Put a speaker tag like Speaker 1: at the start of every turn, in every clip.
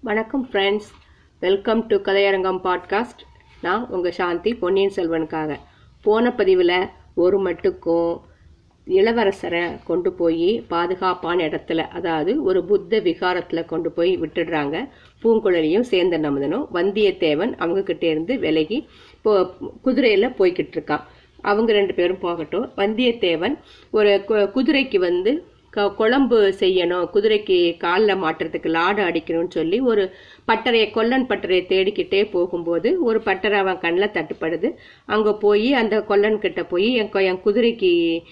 Speaker 1: வணக்கம் friends welcome to Kathaiyarangam podcast நான் உங்கள் சாந்தி பொன்னியின் செல்வனுக்காக. போன பதிவில் ஒரு மட்டுக்கும் இளவரசரை கொண்டு போய் பாதுகாப்பான இடத்துல அதாவது ஒரு புத்த விகாரத்தில் கொண்டு போய் விட்டுடுறாங்க. பூங்குழலியும் சேர்ந்த நமுதனும் வந்தியத்தேவன் அவங்கக்கிட்டே இருந்து விலகி இப்போ குதிரையில் போய்கிட்டு இருக்கான். அவங்க ரெண்டு பேரும் போகட்டும். வந்தியத்தேவன் ஒரு கு- குதிரைக்கு வந்து குழம்பு செய்யணும். குதிரைக்கு காலில் மாட்டுறதுக்கு லாடு அடிக்கணும்னு சொல்லி ஒரு பட்டறையை கொல்லன் பட்டறையை தேடிக்கிட்டே போகும்போது ஒரு பட்டறை அவன் கண்ணில் தட்டுப்படுது. அங்கே போய் அந்த கொல்லன் கிட்ட போய் என் என் குதிரைக்கு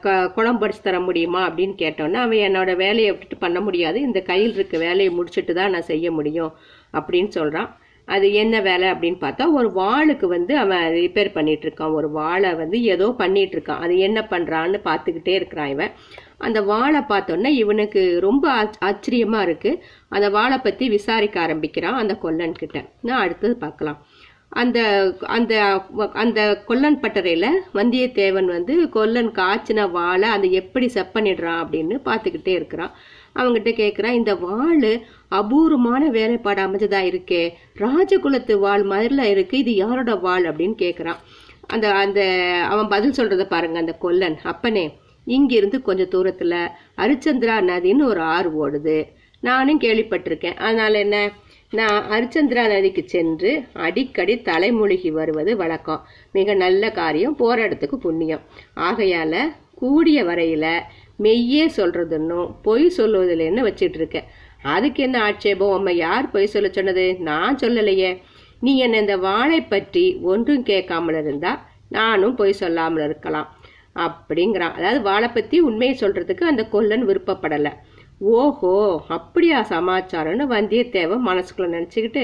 Speaker 1: க- குழம்பு அடிச்சு தர முடியுமா? அப்படின்னு கேட்டோன்னே அவன் என்னோட வேலையை விட்டுட்டு பண்ண முடியாது. இந்த கையில் இருக்க வேலையை முடிச்சுட்டு தான் நான் செய்ய முடியும். அப்படின்னு சொல்கிறான் அது என்ன வேலை அப்படின்னு பார்த்தா ஒரு வாளுக்கு வந்து அவன் ரிப்பேர் பண்ணிட்டு இருக்கான் ஒரு வாளை வந்து ஏதோ பண்ணிட்டு இருக்கான் அது என்ன பண்றான்னு பார்த்துக்கிட்டே இருக்கிறான் இவன். அந்த வாளை பார்த்தோன்னே இவனுக்கு ரொம்ப ஆச்சரியமா இருக்கு. அந்த வாழை பத்தி விசாரிக்க ஆரம்பிக்கிறான் அந்த கொல்லன் கிட்ட. நான் அடுத்தது பார்க்கலாம். அந்த அந்த அந்த கொல்லன் பட்டறையில வந்தியத்தேவன் வந்து கொல்லன் காய்ச்சின வாளை அதை எப்படி செப்பனிடுறான் அப்படின்னு பார்த்துக்கிட்டே இருக்கிறான். அவங்ககிட்ட கேட்குறான் இந்த வாள் அபூர்வமான வேலைப்பாடு அமைஞ்சதா இருக்கே. ராஜகுலத்து வாள் மாதிரில இருக்கு. இது யாரோட வாள்? அப்படின்னு கேட்குறான் அந்த அந்த அவன் பதில் சொல்கிறத பாருங்க அந்த கொல்லன். அப்பனே இங்கிருந்து கொஞ்சம் தூரத்தில் அரிச்சந்திரா நதின்னு ஒரு ஆறு ஓடுது. நானும் கேள்விப்பட்டிருக்கேன். அதனால என்ன? நான் அரிச்சந்திரா நதிக்கு சென்று அடிக்கடி தலைமொழிகி வருவது வழக்கம். மிக நல்ல காரியம். போற இடத்துக்கு புண்ணியம். ஆகையால கூடிய வரையில மெய்யே சொல்றதுன்னும் பொய் சொல்லுவதில்லைன்னு வச்சிட்டு இருக்கேன் அதுக்கு என்ன ஆட்சேபம்? அம்மா யார் பொய் சொல்ல சொன்னது? நான் சொல்லலையே. நீ என்ன இந்த வாளை பற்றி ஒன்றும் கேட்காமல் இருந்தா நானும் பொய் சொல்லாமல் இருக்கலாம். அப்படிங்கிறான். அதாவது வாழை பற்றி உண்மையை சொல்றதுக்கு அந்த கொல்லன் விருப்பப்படலை. ஓஹோ அப்படியா சமாச்சாரம்னு வந்தியத்தேவன் மனசுக்குள்ள நினச்சிக்கிட்டு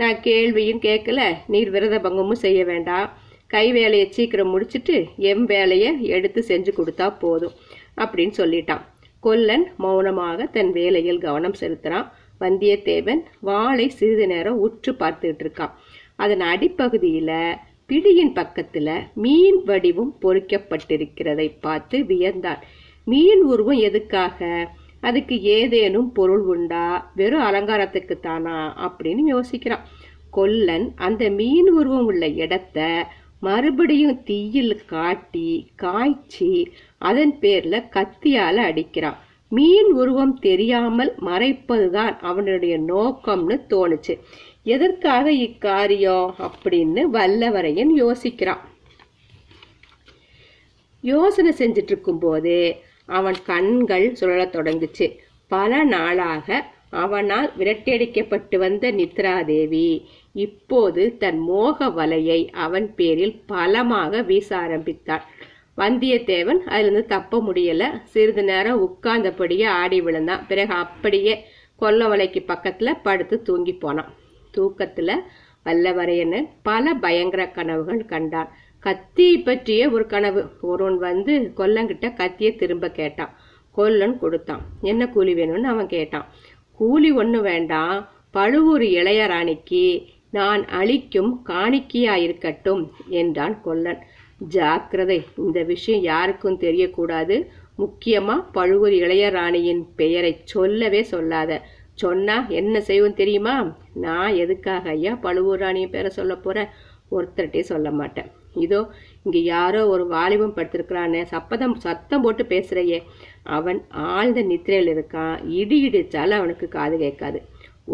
Speaker 1: நான் கேள்வியும் கேட்கல. நீர் விரத பங்கமும் செய்ய வேண்டாம். கை வேலையை சீக்கிரம் முடிச்சிட்டு எம் வேலையை எடுத்து செஞ்சு கொடுத்தா போதும். அப்படின்னு சொல்லிட்டான். கொல்லன் மௌனமாக தன் வேலையில் கவனம் செலுத்துறான். வந்தியத்தேவன் வாளை சிறிது நேரம் உற்று பார்த்துட்டு இருக்கான். அதன் அடிப்பகுதியில பிடியின் பக்கத்துல மீன் வடிவம் பொறிக்கப்பட்டிருக்கிறதை பார்த்து வியந்தான். மீன் உருவம் எதுக்காக? அதுக்கு ஏதேனும் பொருள் உண்டா? வெறும் அலங்காரத்துக்கு தானா அப்படின்னு யோசிக்கிறான். கொல்லன் அந்த மீன் உருவம் உள்ள இடத்த மறுபடியும் தீயில் காட்டி காய்ச்சி அதன் பேர்ல கத்தியால அடிக்கிறான் மீன் உருவம் தெரியாமல் மறைப்பதுதான் அவனுடைய நோக்கம்னு தோணுச்சு. எதற்காக இக்காரியம் அப்படின்னு வல்லவரையன் யோசிக்கிறான் யோசனை செஞ்சிட்டு இருக்கும்போதே அவன் கண்கள் சுழல தொடங்குச்சு. பல நாளாக அவனால் விரட்டியடிக்கப்பட்டு வந்த நித்ராதேவி இப்போது தன் மோக வலையை அவன் பேரில் பலமாக வீச ஆரம்பித்தாள். வந்தியத்தேவன் அதிலிருந்து தப்ப முடியல. சிறிது நேரம் உட்கார்ந்தபடியே ஆடி விழுந்தான். பிறகு அப்படியே கொல்ல வலைக்கு பக்கத்துல படுத்து தூங்கி போனான். தூக்கத்துல வல்லவரையன் பல பயங்கர கனவுகள் கண்டான். கத்தியை பற்றிய ஒரு கனவு. ஒருவன் வந்து கொல்லங்கிட்ட கத்தியை திரும்ப கேட்டான். கொல்லன் கொடுத்தான். என்ன கூலி வேணும்னு அவன் கேட்டான். கூலி ஒண்ணு வேண்டாம். பழுவூர் இளையராணிக்கு நான் அளிக்கும் காணிக்கையாயிருக்கட்டும் என்றான் கொல்லன். ஜாக்கிரதை இந்த விஷயம் யாருக்கும் தெரியக்கூடாது. முக்கியமா பழுவூர் இளையராணியின் பெயரை சொல்லவே சொல்லாத. சொன்னா என்ன செய்வோம் தெரியுமா? நான் எதுக்காக ஐயா பழுவூர் ராணியின் பேரை சொல்ல போறேன்? ஒருத்தர்கிட்டே சொல்ல மாட்டேன். இதோ இங்க யாரோ ஒரு வாலிபம் படுத்திருக்கிறானே சப்பதம் சத்தம் போட்டு பேசுறையே. அவன் ஆழ்ந்த நித்திரையில் இருக்கான். இடி இடிச்சாலும் அவனுக்கு காது கேட்காது.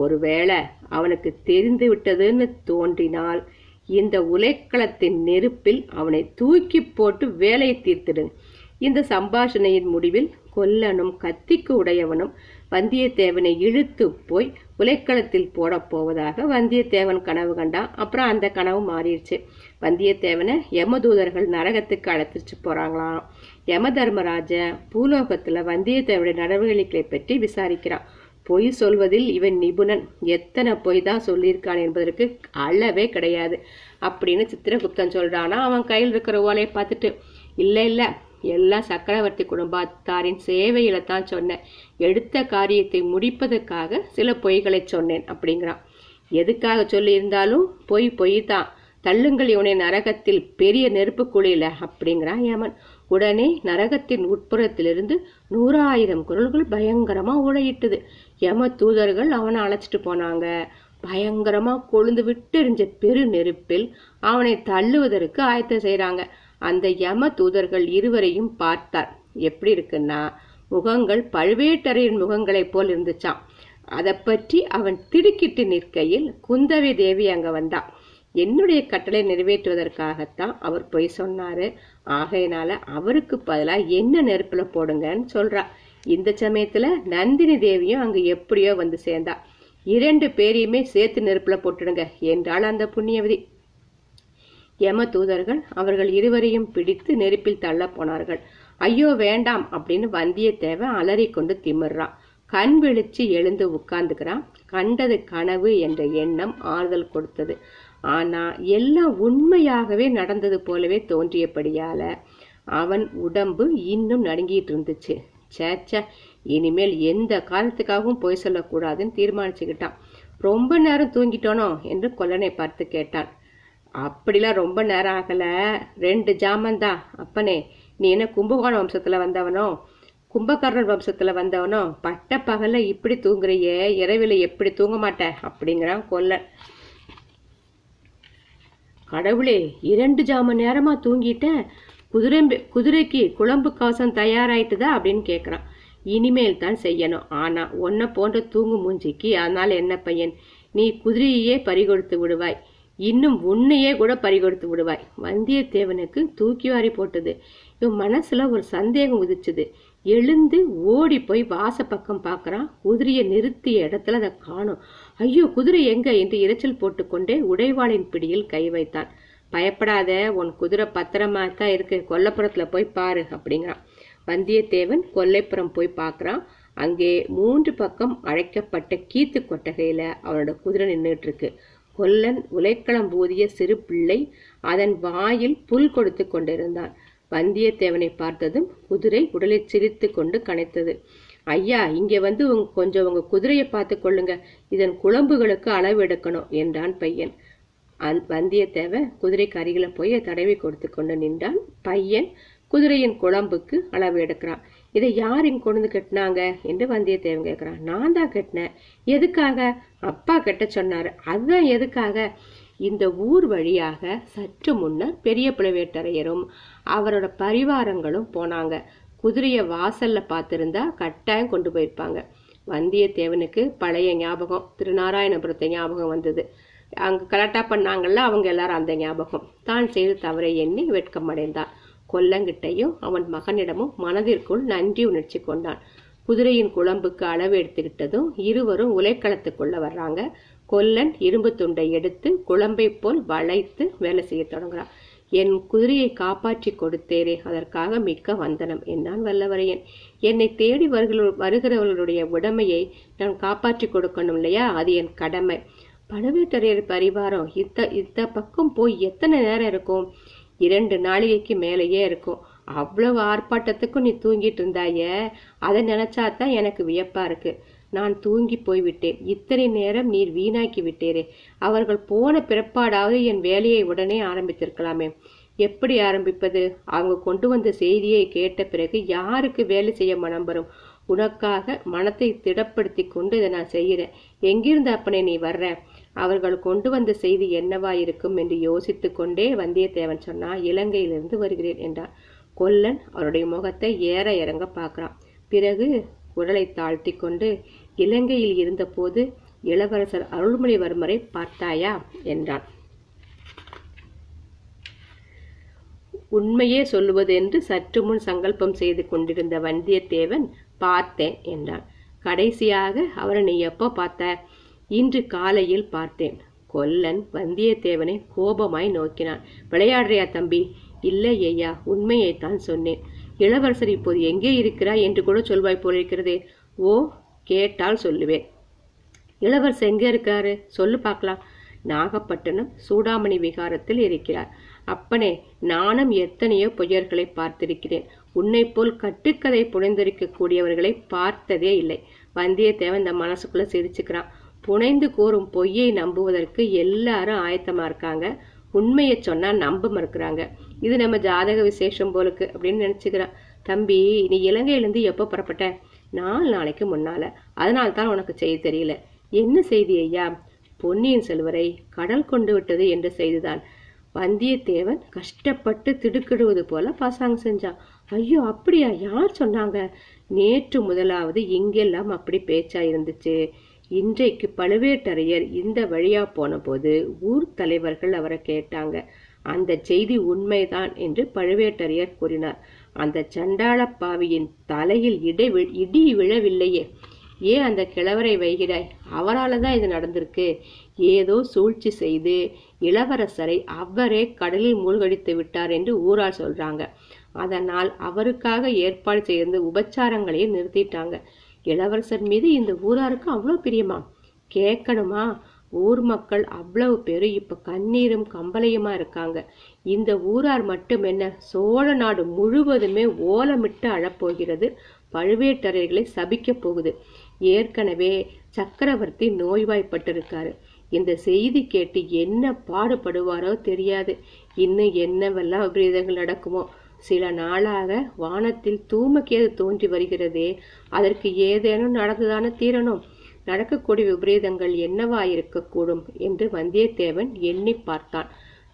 Speaker 1: ஒருவேளை அவனுக்கு தெரிந்து விட்டதுன்னு தோன்றினால் இந்த உலைக்களத்தின் நெருப்பில் அவனை தூக்கி போட்டு வேலையை தீர்த்திடும் இந்த சம்பாஷணையின் முடிவில் கொல்லனும் கத்திக்கு உடையவனும் வந்தியத்தேவனை இழுத்து போய் உலைக்களத்தில் போடப்போவதாக வந்தியத்தேவன் கனவு கண்டான். அப்புறம் அந்த கனவு மாறிடுச்சு. வந்தியத்தேவனை யமதூதர்கள் நரகத்துக்கு அழைத்துச்சு போறாங்களாம். யம தர்மராஜன் பூலோகத்துல வந்தியத்தேவனுடைய நடவடிக்கைகளை பற்றி விசாரிக்கிறான். பொய் சொல்வதில் இவன் நிபுணன். எத்தனை பொய் தான் சொல்லியிருக்கான் என்பதற்கு அளவே கிடையாது. அப்படின்னு சித்திரகுப்தன் சொல்றானா அவன் கையில் இருக்கிற ஓலையை பார்த்துட்டு இல்லை இல்லை எல்லாம் சக்கரவர்த்தி குடும்பத்தாரின் சேவையில தான் சொன்னேன். எடுத்த காரியத்தை முடிப்பதற்காக சில பொய்களை சொன்னேன் அப்படிங்கிறான். எதுக்காக சொல்லியிருந்தாலும் பொய் பொய் தான் தள்ளுங்கள் இவனை நரகத்தில் பெரிய நெருப்பு குழியில அப்படிங்கிறான் ஏமன் உடனே நரகத்தின் உட்புறத்திலிருந்து நூறாயிரம் குரல்கள் பயங்கரமா உழையிட்டது யம தூதர்கள் அவனை அழைச்சிட்டு போனாங்க. பயங்கரமா கொழுந்து விட்டு எரிஞ்ச பெரு நெருப்பில் அவனை தள்ளுவதற்கு ஆயத்தம் செய்யறாங்க அந்த யம தூதர்கள் இருவரையும் பார்த்தார். எப்படி இருக்குன்னா முகங்கள் பழுவேட்டரையின் முகங்களைப் போல் இருந்துச்சான் அதை பற்றி அவன் திடுக்கிட்டு நிற்கையில் குந்தவி தேவி அங்க வந்தான் என்னுடைய கட்டளை நிறைவேற்றுவதற்காகத்தான் அவர் பொய் சொன்னாரு. ஆகையினால அவருக்கு பதிலா என்ன நெருப்புல போடுங்கன்னு சொல்றா. இந்த சமயத்துல நந்தினி தேவியும் அங்க எப்படியோ வந்து சேர்ந்தா. இரண்டு பேரையுமே சேர்த்து நெருப்புல போட்டுடுங்க என்றாள் அந்த புண்ணியவதி. யம தூதர்கள் அவர்கள் இருவரையும் பிடித்து நெருப்பில் தள்ள போனார்கள். ஐயோ வேண்டாம் அப்படின்னு வந்தியத்தேவன் அலறிக்கொண்டு திமிர்றான் கண் விழிச்சு எழுந்து உட்கார்ந்துக்கிறான். கண்டது கனவு என்ற எண்ணம் ஆறுதல் கொடுத்தது. ஆனா எல்லாம் உண்மையாகவே நடந்தது போலவே தோன்றியபடியால அவன் உடம்பு இன்னும் நடுங்கிட்டு இருந்துச்சு. சேச்ச இனிமேல் எந்த காரணத்துக்காகவும் பொய் சொல்லக்கூடாதுன்னு தீர்மானிச்சுக்கிட்டான். ரொம்ப நேரம் தூங்கிட்டோனோ என்று கொல்லனை பார்த்து கேட்டான். அப்படிலாம் ரொம்ப நேரம் ஆகல. ரெண்டு ஜாமந்தான் அப்பனே நீ என்ன கும்பகோண வம்சத்துல வந்தவனோ கும்பகர்ணன் வம்சத்துல வந்தவனோ பட்ட பகலில் இப்படி தூங்குறியே இரவில எப்படி தூங்க மாட்ட? அப்படிங்கிறான் கொல்லன். கடவுளே இரண்டு ஜாம நேரமா தூங்கிட்டேன். குதிரை குதிரைக்கு குழம்பு கவசம் தயாராயிட்டுதா அப்படின்னு கேட்குறான் இனிமேல் தான் செய்யணும். ஆனால் உன்னை போன்ற தூங்கு மூஞ்சிக்கு அதனால் என்ன பையன்? நீ குதிரையே பறிகொடுத்து விடுவாய். இன்னும் உன்னையே கூட பறிகொடுத்து விடுவாய். வந்தியத்தேவனுக்கு தூக்கி வாரி போட்டது. இவன் மனசுல ஒரு சந்தேகம் உதிச்சுது. எழுந்து ஓடி போய் வாச பக்கம் பார்க்கறான் குதிரையை நிறுத்திய இடத்துல அதை காணும். ஐயோ குதிரை எங்க? என்று இரைச்சல் போட்டுக்கொண்டே உடைவாளின் பிடியில் கை வைத்தான். பயப்படாத உன் குதிரை பத்திரமா தான் இருக்கு கொல்லப்புறத்துல போய் பாரு அப்படிங்கிறான். வந்தியத்தேவன் கொல்லைப்புறம் போய் பார்க்குறான். அங்கே மூன்று பக்கம் அழைக்கப்பட்ட கீத்து கொட்டகையில அவனோட குதிரை நின்றுட்டு இருக்கு. கொல்லன் உலைக்களம் ஊதிய சிறு பிள்ளை அதன் வாயில் புல் கொடுத்து கொண்டிருந்தான். வந்தியத்தேவனை பார்த்ததும் குதிரை உடலை சிரித்து கொண்டு கனைத்தது. ஐயா இங்கே வந்து உங்க கொஞ்சம் உங்க குதிரையை பார்த்து கொள்ளுங்க. இதன் குழம்புகளுக்கு அளவு எடுக்கணும் என்றான் பையன். அந் வந்தியத்தேவன் குதிரைக்கு அருகில் போய் தடவி கொடுத்து கொண்டு நின்றான். பையன் குதிரையின் குழம்புக்கு அளவு எடுக்கிறான். இதை யார் இங்க கொண்டு கட்டினாங்க? என்று வந்தியத்தேவன் கேட்கிறான். நான் தான் கட்டினேன். எதுக்காக? அப்பா கட்ட சொன்னாரு. அதுதான் எதுக்காக? இந்த ஊர் வழியாக சற்று முன்னர் பெரிய புலவேட்டரையரும் அவரோட பரிவாரங்களும் போனாங்க. குதிரைய வாசல்ல பார்த்திருந்தா கட்டாயம் கொண்டு போயிருப்பாங்க. வந்தியத்தேவனுக்கு பழைய ஞாபகம் திருநாராயணபுரத்தை ஞாபகம் வந்தது. அங்க கலாட்டா பண்ணாங்கல்ல அவங்க எல்லாரும் அந்த ஞாபகம். தான் செய்த தவறை எண்ணி வெட்கமடைந்தான். கொல்லங்கிட்டையும் அவன் மகனிடமும் மனதிற்குள் நன்றி உணர்ச்சி கொண்டான். குதிரையின் குழம்புக்கு அளவு எடுத்துக்கிட்டதும் இருவரும் உலைக்களத்துக்குள்ள வர்றாங்க. கொல்லன் இரும்பு துண்டை எடுத்து குழம்பை போல் வளைத்து வேலை செய்ய தொடங்குறான். என் குதிரையை காப்பாற்றி கொடுத்தேரே அதற்காக மிக்க வந்தனம் என்னான் வல்லவரையன். என்னை தேடி வருகிற வருகிறவர்களுடைய உடமையை நான் காப்பாற்றி கொடுக்கணும் இல்லையா? அது என் கடமை. பழுவேட்டரையர் பரிவாரம் இத்த இத்த பக்கம் போய் எத்தனை நேரம் இருக்கும்? இரண்டு நாளிகைக்கு மேலேயே இருக்கும். அவ்வளவு ஆர்ப்பாட்டத்துக்கும் நீ தூங்கிட்டு இருந்தாய? அதை நினைச்சாதான் எனக்கு வியப்பா இருக்கு. நான் தூங்கி போய்விட்டேன். இத்தனை நேரம் நீர் வீணாக்கி விட்டீரே. அவர்கள் போன பிறப்பாடாவது என் வேலையை உடனே ஆரம்பித்திருக்கலாமே. எப்படி ஆரம்பிப்பது? அவங்க கொண்டு வந்த செய்தியை கேட்ட பிறகு யாருக்கு வேலை செய்ய மனம் வரும்? உனக்காக மனத்தை திடப்படுத்தி கொண்டு இதை நான் செய்கிறேன். எங்கிருந்து அப்பனே நீ வர்ற? அவர்கள் கொண்டு வந்த செய்தி என்னவா இருக்கும் என்று யோசித்து கொண்டே வந்தியத்தேவன் சொன்னா இலங்கையிலிருந்து வருகிறேன் என்றான். கொல்லன் அவருடைய முகத்தை ஏற இறங்க பார்க்கிறான். பிறகு உடலை தாழ்த்தி கொண்டு இலங்கையில் இருந்தபோது இளவரசர் அருள்மொழிவர்மரை பார்த்தாயா? என்றான். உண்மையே சொல்லுவது என்று சற்று முன் சங்கல்பம் செய்து கொண்டிருந்த வந்தியத்தேவன் பார்த்தேன் என்றான். கடைசியாக அவரை நீ எப்போ பார்த்த இன்று காலையில் பார்த்தேன். கொல்லன் வந்தியத்தேவனை கோபமாய் நோக்கினான். விளையாடுறியா தம்பி? இல்லை ஐயா உண்மையைத்தான் சொன்னேன். இளவரசர் இப்போது எங்கே இருக்கிறாய் என்று கூட சொல்வாய் போலிருக்கிறதே. ஓ கேட்டால் சொல்லுவேன். இளவரசர் எங்கே இருக்காரு? சொல்லு பார்க்கலாம். நாகப்பட்டினம் சூடாமணி விகாரத்தில் இருக்கிறார். அப்பனே நானும் எத்தனையோ பொய்யர்களை பார்த்திருக்கிறேன். உன்னை போல் கட்டுக்கதை புனைந்திருக்க கூடியவர்களை பார்த்ததே இல்லை. வந்தியத்தேவன் இந்த மனசுக்குள்ள சிரிச்சுக்கிறான். புனைந்து கூறும் பொய்யை நம்புவதற்கு எல்லாரும் ஆயத்தமா இருக்காங்க. உண்மையை சொன்னா நம்ப மறுக்கிறாங்க. இது நம்ம ஜாதக விசேஷம் போலுக்கு அப்படின்னு நினைச்சுக்கிறான். தம்பி நீ இலங்கையிலேருந்து எப்போ புறப்பட்ட? நாலு நாளைக்கு முன்னால. அதனால தான் உனக்கு செய்தி தெரியல. என்ன செய்தி ஐயா? பொன்னியின் செல்வரை கடல் கொண்டு விட்டது என்ற செய்திதான். வந்தியத்தேவன் கஷ்டப்பட்டு திடுக்கிடுவது போல பாசாங்க செஞ்சான். ஐயோ அப்படியா? யார் சொன்னாங்க? நேற்று முதலாவது இங்கெல்லாம் அப்படி பேச்சா இருந்துச்சு. இன்றைக்கு பழுவேட்டரையர் இந்த வழியா போன போது ஊர் தலைவர்கள் அவரை கேட்டாங்க. அந்த செய்தி உண்மைதான் என்று பழுவேட்டரையர் கூறினார். அந்த சண்டாள பாவியின் தலையில் இடை இடி விழவில்லையே. ஏன் அந்த கிழவரை வைகிறாய்? அவரால் தான் இது நடந்திருக்கு. ஏதோ சூழ்ச்சி செய்து இளவரசரை அவரே கடலில் மூழ்கடித்து விட்டார் என்று ஊரார் சொல்றாங்க. அதனால் அவருக்காக ஏற்பாடு செய்து உபச்சாரங்களையும் நிறுத்திட்டாங்க. இளவரசர் மீது இந்த ஊராருக்கு அவ்வளோ பிரியமா? கேட்கணுமா? ஊர் மக்கள் அவ்வளவு பேரும் இப்ப கண்ணீரும் கம்பளையுமா இருக்காங்க. இந்த ஊரார் மட்டும் என்ன சோழ நாடு முழுவதுமே ஓலமிட்டு அழப்போகிறது பழுவேட்டரையர்களை சபிக்க போகுது. ஏற்கனவே சக்கரவர்த்தி நோய்வாய்ப்பட்டிருக்காரு. இந்த செய்தி கேட்டு என்ன பாடுபடுவாரோ தெரியாது. இன்னும் என்னவெல்லாம் விபரீதங்கள் நடக்குமோ? சில நாளாக வானத்தில் தூமக்கேது தோன்றி வருகிறதே. அதற்கு ஏதேனும் நடந்துதானே தீரணும்? நடக்கக்கூடிய விபரீதங்கள் என்னவா இருக்கக்கூடும் என்று வந்தியத்தேவன் எண்ணி பார்த்தான்.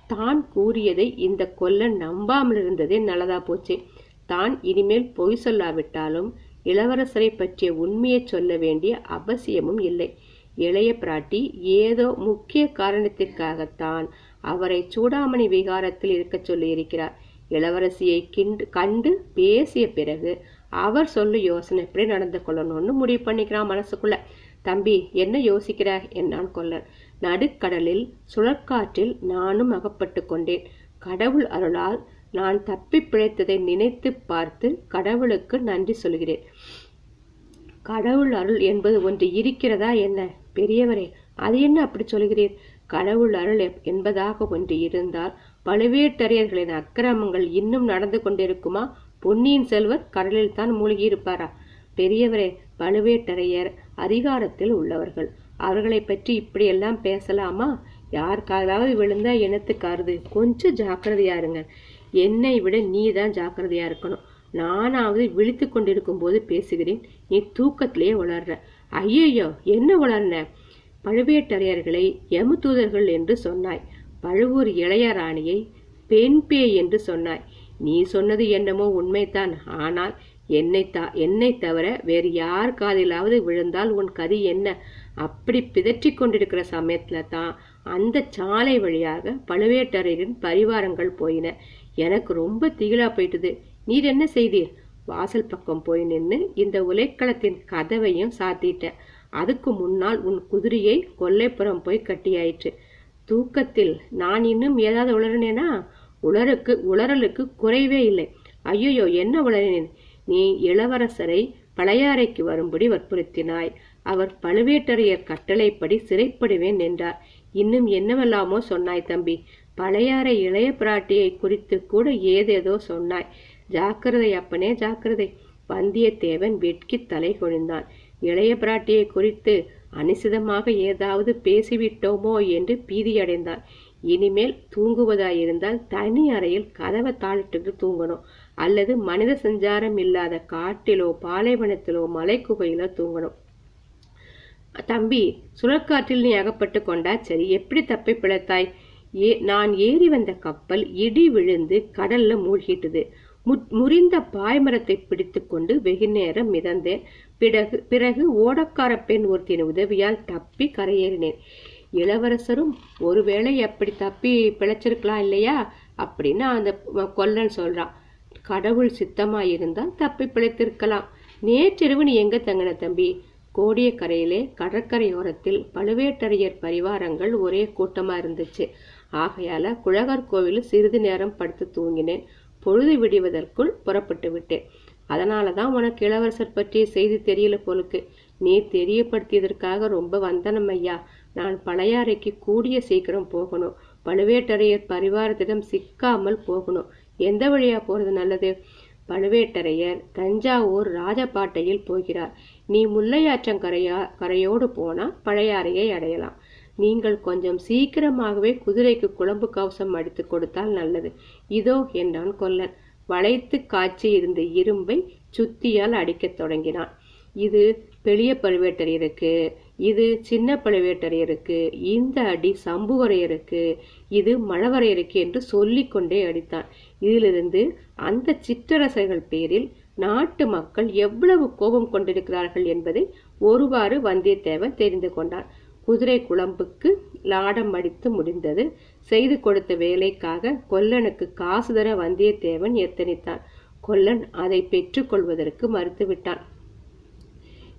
Speaker 1: தான் கூறியதை இந்த கொல்லன் நம்பாமல் இருந்ததே நல்லதா போச்சு. தான் இனிமேல் பொய் சொல்லாவிட்டாலும் இளவரசரை பற்றிய உண்மையை சொல்ல வேண்டிய அவசியமும் இல்லை. இளைய பிராட்டி ஏதோ முக்கிய காரணத்திற்காகத்தான் அவரை சூடாமணி விகாரத்தில் இருக்க சொல்லியிருக்கிறார். இளவரசியை கிண்டு கண்டு பேசிய பிறகு அவர் சொல்லு யோசனை எப்படி நடந்து கொள்ளணும்னு முடிவு பண்ணிக்கிறான் மனசுக்குள்ள. தம்பி என்ன யோசிக்கிற என்னான் கொல்லன். நடுக்கடலில் சுழற்காற்றில் நானும் அகப்பட்டு கொண்டேன். கடவுள் அருளால் நான் தப்பி பிழைத்ததை நினைத்து பார்த்து கடவுளுக்கு நன்றி சொல்கிறேன். கடவுள் அருள் என்பது ஒன்று இருக்கிறதா என்ன? பெரியவரே அது என்ன அப்படி சொல்கிறீர்? கடவுள் அருள் என்பதாக ஒன்று இருந்தால் பழுவேட்டரையர்களின் அக்கிரமங்கள் இன்னும் நடந்து கொண்டிருக்குமா? பொன்னியின் செல்வர் கடலில் தான் மூழ்கி இருப்பாரா பெரியவரே பழுவேட்டரையர் அதிகாரத்தில் உள்ளவர்கள். அவர்களை பற்றி இப்படியெல்லாம் பேசலாமா? யாருக்காவது விழுந்தா இனத்துக்காருது. கொஞ்சம் ஜாக்கிரதையா இருங்க. என்னை விட நீ தான் ஜாக்கிரதையா இருக்கணும். நானாவது விழித்து கொண்டிருக்கும் போது பேசுகிறேன். நீ தூக்கத்திலேயே உளர்ற. ஐயையோ என்ன உளர்ன? பழுவேட்டரையர்களை யமு தூதர்கள் என்று சொன்னாய். பழுவூர் இளையராணியை பெண் பேய் என்று சொன்னாய். நீ சொன்னது என்னமோ உண்மைதான். ஆனால் என்னை தா என்னை தவிர வேறு யார் காதிலாவது விழுந்தால் உன் கதி என்ன? அப்படி பிதற்றி கொண்டிருக்கிற சமயத்துல தான் அந்த சாலை வழியாக பழுவேட்டரையரின் பரிவாரங்கள் போயின. எனக்கு ரொம்ப திகிலா போயிட்டுது. நீர் என்ன செய்தீர்? வாசல் பக்கம் போய் நின்று இந்த உலைக்களத்தின் கதவையும் சாத்திட்ட அதுக்கு முன்னால் உன் குதிரையை கொல்லைப்புறம் போய் கட்டியாயிற்று. தூக்கத்தில் நான் இன்னும் ஏதாவது உளறினேனா? உளருக்கு உளறலுக்கு குறைவே இல்லை. ஐயோயோ என்ன உளறினேன்? நீ இளவரசரை பழையாறைக்கு வரும்படி வற்புறுத்தினாய். அவர் பழுவேட்டரையர் கட்டளைப்படி சிறைப்படுவேன் என்றார். இன்னும் என்னவெல்லாமோ சொன்னாய் தம்பி. பழையாறை இளைய பிராட்டியை குறித்து கூட ஏதேதோ சொன்னாய். ஜாக்கிரதை அப்பனே ஜாக்கிரதை. வந்தியத்தேவன் வெட்கி தலை கொழிந்தான். இளைய பிராட்டியை குறித்து அனிசிதமாக ஏதாவது பேசிவிட்டோமோ என்று பீதியடைந்தான். இனிமேல் தூங்குவதாயிருந்தால் தனி அறையில் கதவை தாளிட்டு தூங்கணும். அல்லது மனித சஞ்சாரம் இல்லாத காட்டிலோ பாலைவனத்திலோ மலைக்குகையிலோ தூங்கணும். தம்பி சுழற்காற்றில் நீ அகப்பட்டு கொண்டா சரி எப்படி தப்பி பிழைத்தாய்? ஏ நான் ஏறி வந்த கப்பல் இடி விழுந்து கடல்ல மூழ்கிட்டது. முறிந்த பாய்மரத்தை பிடித்து கொண்டு வெகு நேரம் மிதந்தேன். பிறகு பிறகு ஓடக்கார பெண் ஒருத்தின் உதவியால் தப்பி கரையேறினேன். இளவரசரும் ஒருவேளை அப்படி தப்பி பிழைச்சிருக்கலாம் இல்லையா? அப்படின்னு அந்த கொல்லன் சொல்றான். கடவுள் சித்தமா இருந்தால் தப்பி பிழைத்திருக்கலாம். நேற்றிரவு நீ எங்க தங்கின தம்பி? கோடியக்கரையிலே கடற்கரையோரத்தில் பழுவேட்டரையர் பரிவாரங்கள் ஒரே கூட்டமா இருந்துச்சு. ஆகையால குழகர் கோவிலில் சிறிது நேரம் படுத்து தூங்கினேன். பொழுது விடுவதற்குள் புறப்பட்டு விட்டேன். அதனாலதான் உனக்கு இளவரசர் பற்றிய செய்தி தெரியல போலுக்கு. நீ தெரியப்படுத்தியதற்காக ரொம்ப வந்தனம் ஐயா. நான் பழையாறைக்கு கூடிய சீக்கிரம் போகணும். பழுவேட்டரையர் பரிவாரத்திடம் சிக்காமல் போகணும். எந்த வழியா போறது நல்லது? பழுவேட்டரையர் தஞ்சாவூர் ராஜபாட்டையில் போகிறார். நீ முல்லையாற்றங்கரையா கரையோடு போனா பழையாறையை அடையலாம். நீங்கள் கொஞ்சம் சீக்கிரமாகவே குதிரைக்கு குழம்பு கவசம் அடித்து கொடுத்தால் நல்லது. இதோ என்றான் கொல்லன். வளைத்து காய்ச்சி இருந்த இரும்பை சுத்தியால் அடிக்கத் தொடங்கினான். இது பெரிய பழுவேட்டரையருக்கு இது சின்ன பழுவேட்டரையருக்கு இந்த அடி சம்புவரையருக்கு இது மழவரையருக்கு என்று சொல்லிக்கொண்டே அடித்தான். இதிலிருந்து அந்த சிற்றரசர்கள் பேரில் நாட்டு மக்கள் எவ்வளவு கோபம் கொண்டிருக்கிறார்கள் என்பதை ஒருவாறு வந்தியத்தேவன் தெரிந்து கொண்டான். குதிரை குழம்புக்கு லாடம் அடித்து முடிந்தது. செய்து கொடுத்த வேலைக்காக கொல்லனுக்கு காசு தர வந்தியத்தேவன் எத்தனித்தான். கொல்லன் அதை பெற்றுக்கொள்வதற்கு மறுத்துவிட்டான்.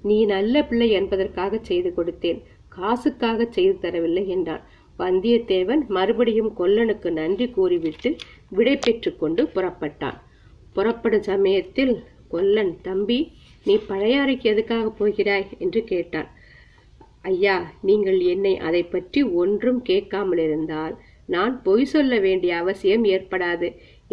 Speaker 1: நீ நல்ல பிள்ளை என்பதற்காக செய்து கொடுத்தேன். காசுக்காக செய்து தரவில்லை என்றான். வந்தியத்தேவன் மறுபடியும் கொல்லனுக்கு நன்றி கூறிவிட்டு விடை பெற்று கொண்டு புறப்பட்டான். புறப்படும் சமயத்தில் கொல்லன் தம்பி நீ பழையாறைக்கு எதுக்காக போகிறாய்? என்று கேட்டான். ஐயா நீங்கள் என்னை அதை பற்றி ஒன்றும் கேட்காமல் இருந்தால் நான் பொய் சொல்ல வேண்டிய அவசியம் ஏற்படாது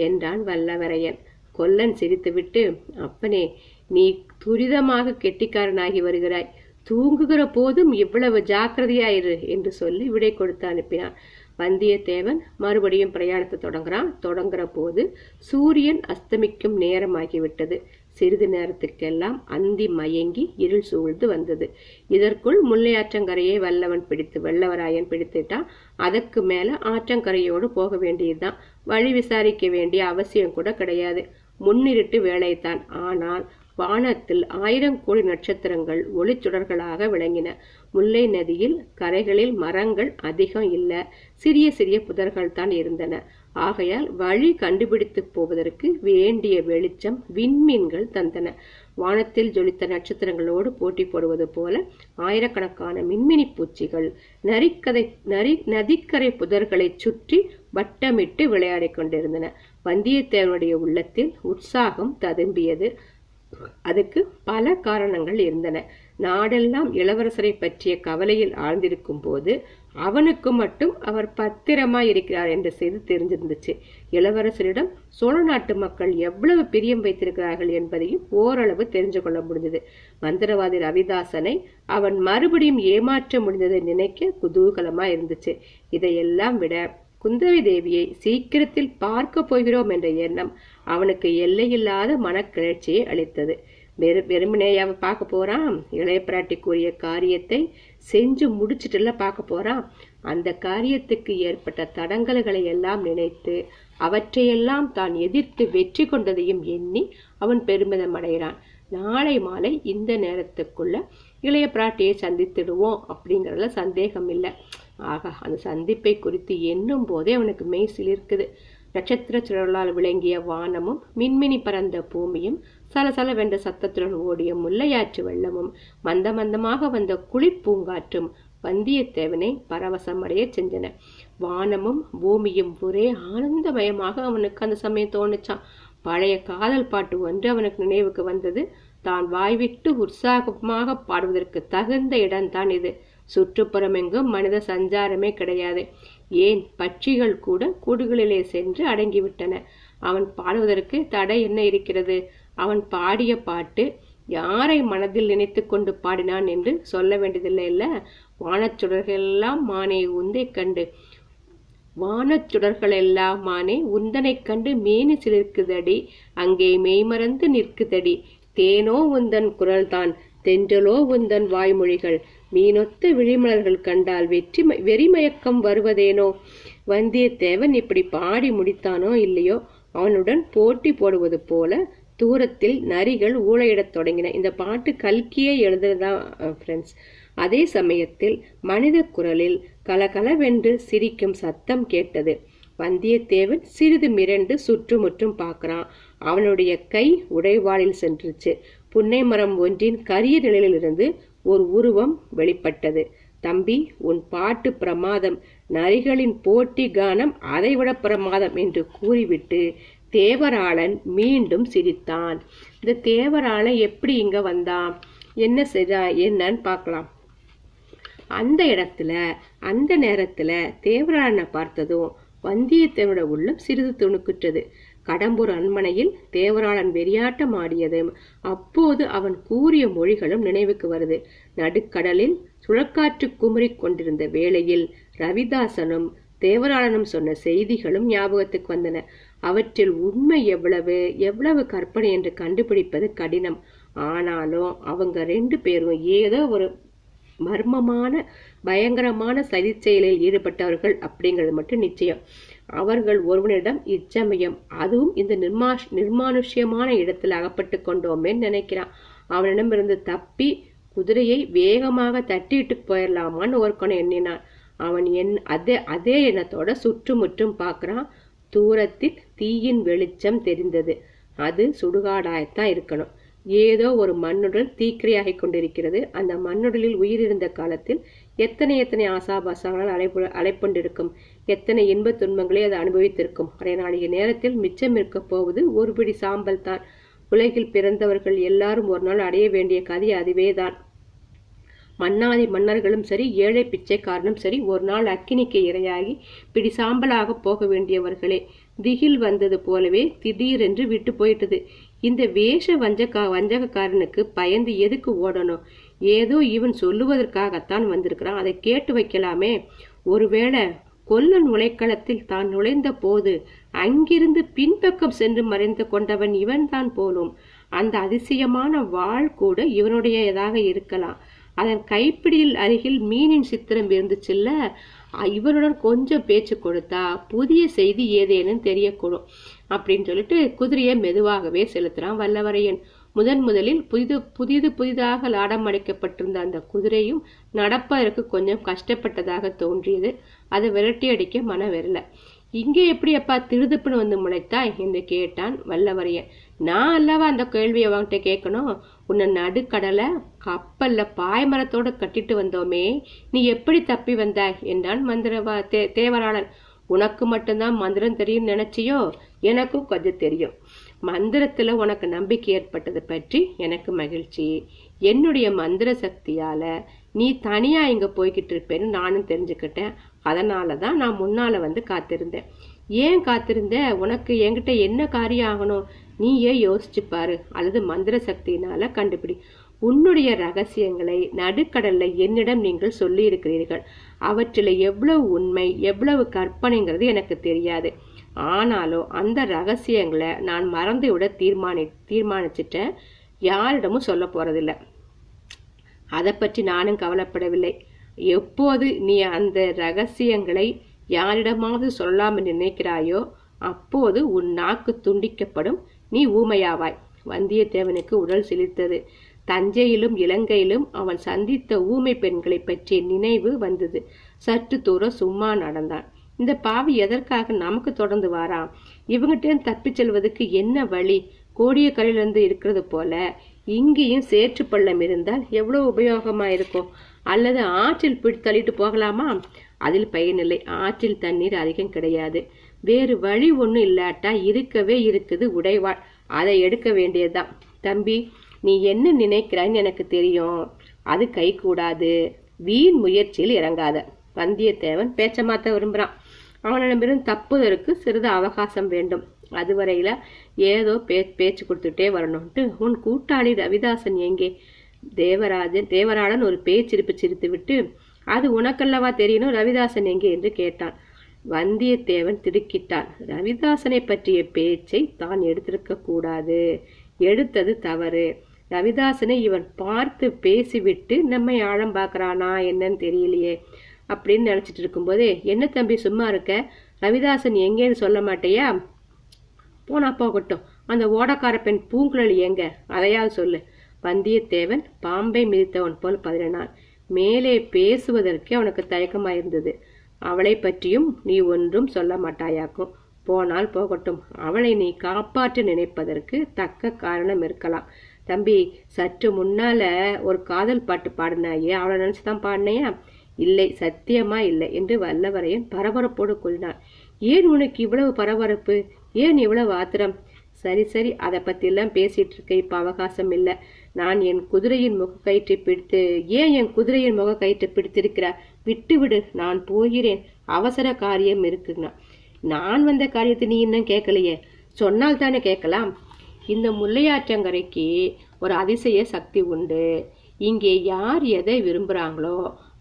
Speaker 1: என்றான் வல்லவரையன். கொல்லன் சிரித்துவிட்டு அப்பனே நீ துரிதமாக கெட்டிக்காரனாகி வருகிறாய். தூங்குகிற போதும் இவ்வளவு ஜாக்கிரதையாயிரு என்று சொல்லி விடை கொடுத்து அனுப்பினான். வந்தியத்தேவன் மறுபடியும் பிரயாணத்தை தொடங்குறான். தொடங்குற போது சூரியன் அஸ்தமிக்கும் நேரமாகிவிட்டது. சிறிது நேரத்துக்கெல்லாம் அந்தி மயங்கி இருள் சூழ்ந்து வந்தது. இதற்குள் முல்லை ஆற்றங்கரையை வல்லவன் பிடித்து வெள்ளவராயன் பிடித்துட்டான் அதற்கு மேல ஆற்றங்கரையோடு போக வேண்டியதுதான். வழி விசாரிக்க வேண்டிய அவசியம் கூட கிடையாது. முன்னிருட்டு வேலைத்தான் ஆனால் வானத்தில் ஆயிரம் கோடி நட்சத்திரங்கள் ஒளிச்சுடர்களாக விளங்கின. முல்லை நதியில் கரைகளில் மரங்கள் அதிகம் இல்ல. சிறிய சிறிய புதர்கள் தான் இருந்தன. ஆகையால் வழி கண்டுபிடித்து போவதற்கு வேண்டிய வெளிச்சம் விண்மீன்கள் தந்தன. வானத்தில் ஜொலித்த நட்சத்திரங்களோடு போட்டி போடுவது போல ஆயிரக்கணக்கான மின்மினி பூச்சிகள் நரிக்கதை நரி நதிக்கரை புதர்களை சுற்றி வட்டமிட்டு விளையாடிக் கொண்டிருந்தன. வந்தியத்தேவனுடைய உள்ளத்தில் உற்சாகம் ததும்பியது. அதுக்கு பல காரணங்கள் இருந்தன. நாடெல்லாம் இளவரசரை பற்றிய கவலையில் ஆழ்ந்திருக்கும் போது அவனுக்கு மட்டும் அவர் பத்திரமா இருக்கிறார் என்ற செய்தி தெரிஞ்சிருந்துச்சு. இளவரசரிடம் சோழ நாட்டு மக்கள் எவ்வளவு பிரியம் வைத்திருக்கிறார்கள் என்பதையும் ஓரளவு தெரிஞ்சு கொள்ள முடிந்தது மந்திரவாதி ரவிதாசனை அவன் மறுபடியும் ஏமாற்ற முடிந்ததை நினைக்க குதூகலமா இருந்துச்சு இதையெல்லாம் விட குந்தவி தேவியை சீக்கிரத்தில் பார்க்க போகிறோம் என்ற எண்ணம் அவனுக்கு எல்லையில்லாத மனக்கிளர்ச்சியை அளித்தது. வெறு வெறுமனேயாவ பார்க்க போறான்? இளைய பிராட்டி கூறிய காரியத்தை செஞ்சு முடிச்சிட்டுல பார்க்க போறான். அந்த காரியத்துக்கு ஏற்பட்ட தடங்கல்களை எல்லாம் நினைத்து அவற்றையெல்லாம் தான் எதிர்த்து வெற்றி கொண்டதையும் எண்ணி அவன் பெருமிதம் அடைகிறான். நாளை மாலை இந்த நேரத்துக்குள்ள இளைய பிராட்டியை சந்தித்துடுவோம் அப்படிங்கறதுல சந்தேகம் இல்லை. ஆகா அந்த சந்திப்பை குறித்து எண்ணும் போதே அவனுக்கு மெய் சிலிர்க்குது. நட்சத்திர சுழலால் விளங்கிய வானமும் மின்மினி பறந்த பூமியும் சலசலவென்ற சத்தத்துடன் ஓடிய முல்லையாற்று வெள்ளமும் மந்த மந்தமாக வந்த குளிர் பூங்காற்றும் வந்தியத்தேவனை பரவசமடைய செஞ்சன வானமும் பூமியும் ஒரே ஆனந்தமயமாக அவனுக்கு அந்த சமயம் தோணுச்சான் பழைய காதல் பாட்டு ஒன்று அவனுக்கு நினைவுக்கு வந்தது. தான் வாய்விட்டு உற்சாகமாக பாடுவதற்கு தகுந்த இடம்தான் இது. சுற்றுப்புறமெங்கும் மனித சஞ்சாரமே கிடையாது. ஏன்? பட்சிகள் கூட கூடுகளிலே சென்று அடங்கிவிட்டன. அவன் பாடுவதற்கு தடை என்ன இருக்கிறது? அவன் பாடிய பாட்டு யாரை மனதில் நினைத்து கொண்டு பாடினான் என்று சொல்ல வேண்டியதில்லை இல்ல வானச்சுடர்களெல்லாம் மானை உந்தை கண்டு வானச்சுடர்கள் எல்லாம் மானே உந்தனை கண்டு மேனி சிலிர்க்குதடி அங்கே மெய்மறந்து நிற்குதடி. தேனோ உந்தன் குரல்தான் தென்றலோ உந்தன் வாய்மொழிகள். மீனொத்த விழிமலர்கள் கண்டால் வெற்றி வெறிமயக்கம் வருவதேனோ? வந்தியத்தேவன் இப்படி பாடி முடித்தானோ இல்லையோ? அவனுடன் போட்டி போடுவது போல தூரத்தில் நரிகள் ஊழையிடத் தொடங்கின. இந்த பாட்டு கல்கியே எழுதுனதா ஃப்ரெண்ட்ஸ் அதே சமயத்தில் மனித குரலில் கலகலவென்று சிரிக்கும் சத்தம் கேட்டது. வந்தியத்தேவன் சிறிது மிரண்டு சுற்றுமுற்றும் பார்க்கிறான். அவனுடைய கை உடைவாளில் சென்றுச்சு. புன்னை மரம் ஒன்றின் கரிய நிழலிலிருந்து ஒரு உருவம் வெளிப்பட்டது. தம்பி உன் பாட்டு பிரமாதம். நரிகளின் போட்டி கானம் அதைவிட பிரமாதம் என்று கூறிவிட்டு தேவராளன் மீண்டும் சிரித்தான். இந்த தேவராளன் எப்படி இங்க வந்தான் என்ன செய்தா? என்னன்னு பார்க்கலாம். அந்த இடத்துல அந்த நேரத்துல தேவராளனை பார்த்ததும் வந்தியத்தேவனோட உள்ளம் சிறிது துணுக்குற்றது. கடம்பூர் அரண்மனையில் தேவராளன் வெறியாட்டம் ஆடியதும் அப்போது அவன் கூறிய மொழிகளும் நினைவுக்கு வருது. நடுக்கடலில் சுழற்காற்று குமுறிக் கொண்டிருந்த வேளையில் ரவிதாசனும் தேவராளனும் சொன்ன செய்திகளும் ஞாபகத்துக்கு வந்தன. அவற்றில் உண்மை எவ்வளவு எவ்வளவு கற்பனை என்று கண்டுபிடிப்பது கடினம். ஆனாலும் அவங்க ரெண்டு பேரும் ஏதோ ஒரு மர்மமான பயங்கரமான சதி செயலில் ஈடுபட்டவர்கள் அப்படிங்கிறது மட்டும் நிச்சயம். அவர்கள் ஒருவனிடம் இச்சமயம் அதுவும் இந்த நிர்மா நிர்மானுஷ்யமான இடத்தில் அகப்பட்டு கொண்டோமே நினைக்கிறான். அவனிடமிருந்து தப்பி குதிரையை வேகமாக தட்டிட்டு போயிடலாமான்னு ஒருக்கணும் எண்ணினான். அவன் என் அதே அதே எண்ணத்தோட சுற்றுமுற்றும் பார்க்குறான். தூரத்தில் தீயின் வெளிச்சம் தெரிந்தது. அது சுடுகாடாயத்தான் இருக்கணும். ஏதோ ஒரு மண்ணுடல் தீக்கிரையாகி கொண்டிருக்கிறது. அந்த மண்ணுடலில் உயிரிருந்த காலத்தில் எத்தனை எத்தனை ஆசாபாசங்களால் அலைப்பு அலைப்பொண்டிருக்கும் எத்தனை இன்பத் துன்பங்களை அது அனுபவித்திருக்கும்? அரை நாளைய நேரத்தில் மிச்சம் இருக்க போவது ஒரு பிடி சாம்பல் தான். உலகில் பிறந்தவர்கள் எல்லாரும் ஒரு நாள் அடைய வேண்டிய கதை அதுவேதான் மன்னாதி மன்னர்களும் சரி ஏழை பிச்சைக்காரனும் சரி ஒரு நாள் அக்கினிக்கு இரையாகி பிடி சாம்பலாக போக வேண்டியவர்களே. திகில் வந்தது போலவே திடீரென்று விட்டு போயிட்டது. இந்த வேஷ வஞ்சகா வஞ்சகக்காரனுக்கு பயந்து எதுக்கு ஓடணும்? ஏதோ இவன் சொல்லுவதற்காகத்தான் வந்திருக்கிறான். அதை கேட்டு வைக்கலாமே. ஒருவேளை கொல்லன் உலைக்களத்தில் தான் நுழைந்த போது அங்கிருந்து பின்பக்கம் சென்று மறைந்து கொண்டவன் இவன்தான் போலும். அந்த அதிசயமான வாள் கூட இவனுடையதாக இருக்கலாம். அதன் கைப்பிடியில் அருகில் மீனின் சித்திரம் இருந்துச்சுல்ல இவனுடன் கொஞ்சம் பேச்சு கொடுத்தா புதிய செய்தி ஏதேனும் தெரியக்கூடும் அப்படின்னு சொல்லிட்டு குதிரையை மெதுவாகவே செலுத்துறான் வல்லவரையன். முதன் முதலில் புதிது புதிது புதிதாக லாடம் அடைக்கப்பட்டிருந்த அந்த குதிரையும் நடப்பதற்கு கொஞ்சம் கஷ்டப்பட்டதாக தோன்றியது. அதை விரட்டி அடிக்க மன வரல இங்கே எப்படி அப்பா திருதுப்புன்னு வந்து முளைத்தாய்? என்று கேட்டான் வல்லவரையன். நான் அல்லவா அந்த கேள்வியை அவன்கிட்ட கேட்கணும்? உன்னை நடுக்கடலை கப்பல்ல பாய்மரத்தோட கட்டிட்டு வந்தோமே நீ எப்படி தப்பி வந்தாய் என்றான் மந்திரவா தே தேவராளன். உனக்கு மட்டும்தான் மந்திரம் தெரியும் நினைச்சியோ? எனக்கும் கொஞ்சம் தெரியும். மந்திரத்துல உனக்கு நம்பிக்கை ஏற்பட்டது பற்றி எனக்கு மகிழ்ச்சி. என்னுடைய மந்திர சக்தியால நீ தனியா இங்க போய்கிட்டு இருப்பேன்னு நானும் தெரிஞ்சுக்கிட்டேன். அதனால தான் நான் முன்னால வந்து காத்திருந்தேன். ஏன் காத்திருந்த? உனக்கு என்கிட்ட என்ன காரியம் ஆகணும்? நீயே யோசிச்சு பாரு அல்லது மந்திர சக்தியினால கண்டுபிடி. உன்னுடைய ரகசியங்களை நடுக்கடல்ல என்னிடம் நீங்கள் சொல்லி இருக்கிறீர்கள் அவற்றில் எவ்வளவு உண்மை எவ்வளவு கற்பனைங்கிறது எனக்கு தெரியாது. ஆனாலும் அந்த ரகசியங்களை நான் மறந்து விட தீர்மானி தீர்மானிச்சிட்டேன். யாரிடமும் சொல்ல போறதில்லை. அதை பற்றி நானும் கவலைப்படவில்லை. எப்போது நீ அந்த ரகசியங்களை யாரிடமாவது சொல்லாமல் நினைக்கிறாயோ அப்போது உன் நாக்கு துண்டிக்கப்படும். நீ ஊமையாவாய். வந்தியத்தேவனுக்கு உடல் சிலிர்த்தது தஞ்சையிலும் இலங்கையிலும் அவன் சந்தித்த ஊமை பெண்களை பற்றிய நினைவு வந்தது. சற்று தூரம் சும்மா நடந்தான். இந்த பாவி எதற்காக நமக்கு தொடர்ந்து வாராம் இவங்கிட்ட தப்பிச் செல்வதற்கு என்ன வழி? கோடியக்கரையிலிருந்து இருக்கிறது போல இங்கேயும் சேற்று பள்ளம் இருந்தால் எவ்வளவு உபயோகமா இருக்கும்? அல்லது ஆற்றில் பிடித்தள்ளிட்டு போகலாமா? அதில் பயனில்லை. ஆற்றில் தண்ணீர் அதிகம் கிடையாது. வேறு வழி ஒன்றும் இல்லாட்டா இருக்கவே இருக்குது உடைவாள். அதை எடுக்க வேண்டியதுதான். தம்பி நீ என்ன நினைக்கிறான்னு எனக்கு தெரியும். அது கை கூடாது வீண் முயற்சியில் இறங்காத. வந்தியத்தேவன் பேச்ச மாத்த விரும்புறான். அவனிடமிருந்து தப்புதற்கு சிறிது அவகாசம் வேண்டும். அதுவரையில ஏதோ பே பேச்சு கொடுத்துட்டே வரணும்ட்டு உன் கூட்டாளி ரவிதாசன் எங்கே? தேவராஜன் தேவராளன் ஒரு பேச்சிருப்பு சிரித்து விட்டு அது உனக்கல்லவா தெரியணும்? ரவிதாசன் எங்கே? என்று கேட்டான். வந்தியத்தேவன் திடுக்கிட்டான். ரவிதாசனை பற்றிய பேச்சை தான் எடுத்திருக்க கூடாது. எடுத்தது தவறு. ரவிதாசனை இவன் பார்த்து பேசிவிட்டு நம்மை ஆழம் பார்க்கறானா என்னன்னு தெரியலையே அப்படின்னு நினைச்சிட்டு இருக்கும்போதே என்ன தம்பி சும்மா இருக்க? ரவிதாசன் எங்கேன்னு சொல்ல மாட்டேயா? போனா போகட்டும். அந்த ஓடக்கார பெண் பூங்குழலி எங்க? அதையாவது சொல்லு. வந்தியத்தேவன் பாம்பை மிதித்தவன் போல் பதினான் மேலே பேசுவதற்கே அவனுக்கு தயக்கமாயிருந்தது. அவளை பற்றியும் நீ ஒன்றும் சொல்ல மாட்டாயாக்கும். போனால் போகட்டும். அவளை நீ காப்பாற்ற நினைப்பதற்கு தக்க காரணம் இருக்கலாம். தம்பி சற்று முன்னால ஒரு காதல் பாட்டு பாடினாயே அவளை நினைச்சுதான் பாடினையா? இல்லை சத்தியமா இல்லை என்று வல்லவரையன் பரபரப்போடு கூறினான். ஏன் உனக்கு இவ்வளவு பரபரப்பு? ஏன் இவ்வளவு ஆத்திரம்? சரி சரி அதை பற்றிலாம் பேசிகிட்டு இருக்க இப்போ அவகாசம் இல்லை. நான் என் குதிரையின் முக கயிற்றை பிடித்து ஏன் என் குதிரையின் முக கயிற்றை பிடித்திருக்கிற விட்டுவிடு நான் போகிறேன். அவசர காரியம் இருக்குங்கண்ணா நான் வந்த காரியத்தை நீ இன்னும் கேட்கலையே. சொன்னால் தானே கேட்கலாம். இந்த முல்லையாற்றங்கரைக்கு ஒரு அதிசய சக்தி உண்டு. இங்கே யார் எதை விரும்புகிறாங்களோ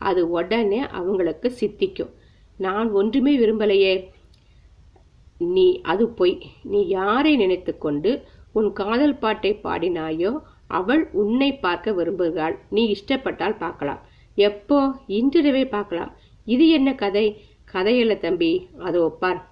Speaker 1: அது உடனே அவங்களுக்கு சித்திக்கும். நான் ஒன்றுமே விரும்பலையே. நீ அது பொய். நீ யாரை நினைத்து கொண்டு உன் காதல் பாட்டை பாடினாயோ அவள் உன்னை பார்க்க விரும்புகிறாள். நீ இஷ்டப்பட்டால் பார்க்கலாம். எப்போ? இன்றிரவே பார்க்கலாம். இது என்ன கதை? கதையல்ல தம்பி. அதோ பார்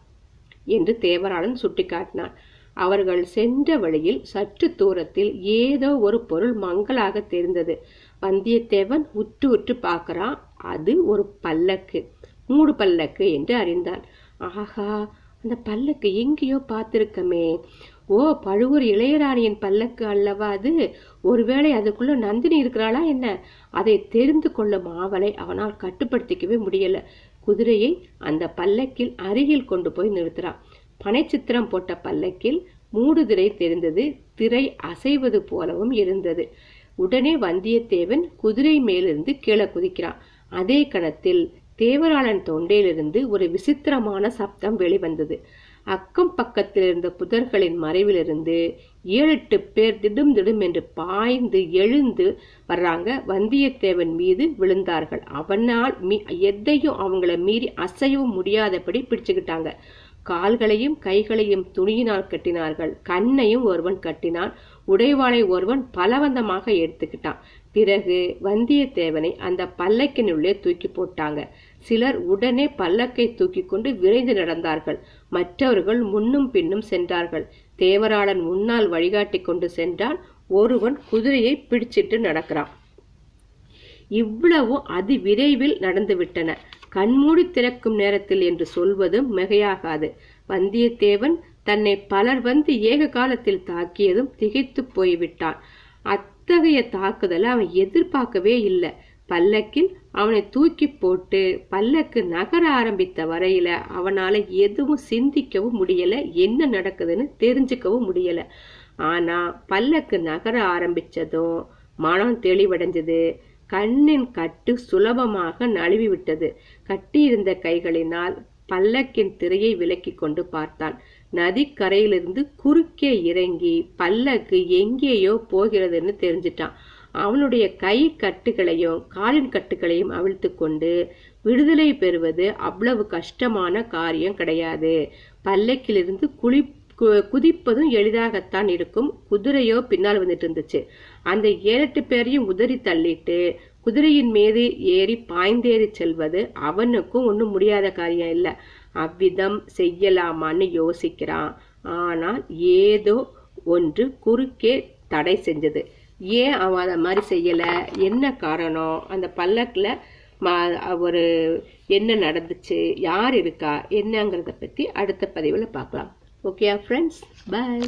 Speaker 1: என்று தேவராளன் சுட்டிக்காட்டினான். அவர்கள் சென்ற வழியில் சற்று தூரத்தில் ஏதோ ஒரு பொருள் மங்களாக தெரிந்தது. வந்தியத்தேவன் உற்று உற்று பார்க்கிறான். அது ஒரு பல்லக்கு. மூடு பல்லக்கு என்று அறிந்தான். ஆஹா! அந்த பல்லக்கு எங்கேயோ பார்த்துருக்கமே. ஓ பழுவூர் இளையராணியின் பல்லக்கு அல்லவா அது? ஒருவேளை அதுக்குள்ள நந்தினி இருக்கிறாளா என்ன? அதை தெரிந்து கொள்ளும் ஆவலை அவனால் கட்டுப்படுத்திக்கவே முடியல. குதிரையை அந்த பல்லக்கில் அருகில் கொண்டு போய் நிறுத்துறான் பனைச்சித்திரம் போட்ட பல்லக்கில் மூடுதிரை தெரிந்தது திரை அசைவது போலவும் இருந்தது. உடனே வந்தியத்தேவன் குதிரை மேலிருந்து கீழே குதிக்கிறான். அதே கணத்தில் தேவராளன் தொண்டையிலிருந்து ஒரு விசித்திரமான சப்தம் வெளிவந்தது. அக்கம் பக்கத்தில் இருந்த புதர்களின் மறைவிலிருந்து ஏழு எட்டு பேர் திடும் திடும் என்று பாய்ந்து எழுந்து வர்றாங்க. வந்தியத்தேவன் மீது விழுந்தார்கள். அவனால் மீ எதையும் அவங்கள மீறி அசையவும் முடியாதபடி பிடிச்சுக்கிட்டாங்க. கால்களையும் கைகளையும் துணியினால் கட்டினார்கள். கண்ணையும் ஒருவன் கட்டினான். உடைவாளை ஒருவன் பலவந்தமாக எடுத்துக்கிட்டான். பிறகு வந்தியத்தேவனை அந்த பல்லக்கினுள்ளே தூக்கி போட்டாங்க. சிலர் உடனே பல்லக்கை தூக்கி கொண்டு விரைந்து நடந்தார்கள். மற்றவர்கள் முன்னும் பின்னும் சென்றார்கள். தேவராளன் முன்னால் வழிகாட்டி கொண்டு சென்றான். ஒருவன் குதிரையை பிடிச்சிட்டு நடக்கிறான். இவ்வளவும் அதி விரைவில் நடந்துவிட்டன. கண்மூடி திறக்கும் நேரத்தில் என்று சொல்வதும் மிகையாகாது. வந்தியத்தேவன் தன்னை பலர் வந்து ஏக காலத்தில் தாக்கியதும் திகைத்து போய்விட்டான். அத்தகைய தாக்குதலை அவன் எதிர்பார்க்கவே இல்லை. பல்லக்கில் அவனை தூக்கி போட்டு பல்லக்கு நகர ஆரம்பித்த வரையில அவனால எதுவும் சிந்திக்கவும் முடியல என்ன நடக்குதுன்னு தெரிஞ்சுக்கவும் முடியல. ஆனா பல்லக்கு நகர ஆரம்பிச்சதும் மனம் தெளிவடைஞ்சது. கண்ணின் கட்டு சுலபமாக நழுவி விட்டது கட்டியிருந்த கைகளினால் பல்லக்கின் திரையை விலக்கி கொண்டு பார்த்தான். நதிக்கரையிலிருந்து குறுக்கே இறங்கி பல்லக்கு எங்கேயோ போகிறதுன்னு தெரிஞ்சிட்டான். அவனுடைய கை கட்டுகளையும் காலின் கட்டுகளையும் அவிழ்த்து கொண்டு விடுதலை பெறுவது அவ்வளவு கஷ்டமான காரியம் கிடையாது. பல்லக்கிலிருந்து குளி குதிப்பதும் எளிதாகத்தான் இருக்கும். குதிரையோ பின்னால் வந்துட்டு இருந்துச்சு அந்த ஏழெட்டு பேரையும் உதறி தள்ளிட்டு குதிரையின் மீது ஏறி பாய்ந்தேறி செல்வது அவனுக்கும் ஒன்றும் முடியாத காரியம் இல்லை. அவ்விதம் செய்யலாமான்னு யோசிக்கிறான். ஆனால் ஏதோ ஒன்று குறுக்கே தடை செஞ்சது. ஏன் அவன் அதை மாதிரி செய்யலை? என்ன காரணம்? அந்த பல்லக்கில் ஒரு என்ன நடந்துச்சு? யார் இருக்கா? என்னங்கிறத பற்றி அடுத்த பதிவில் பார்க்கலாம். Okay friends bye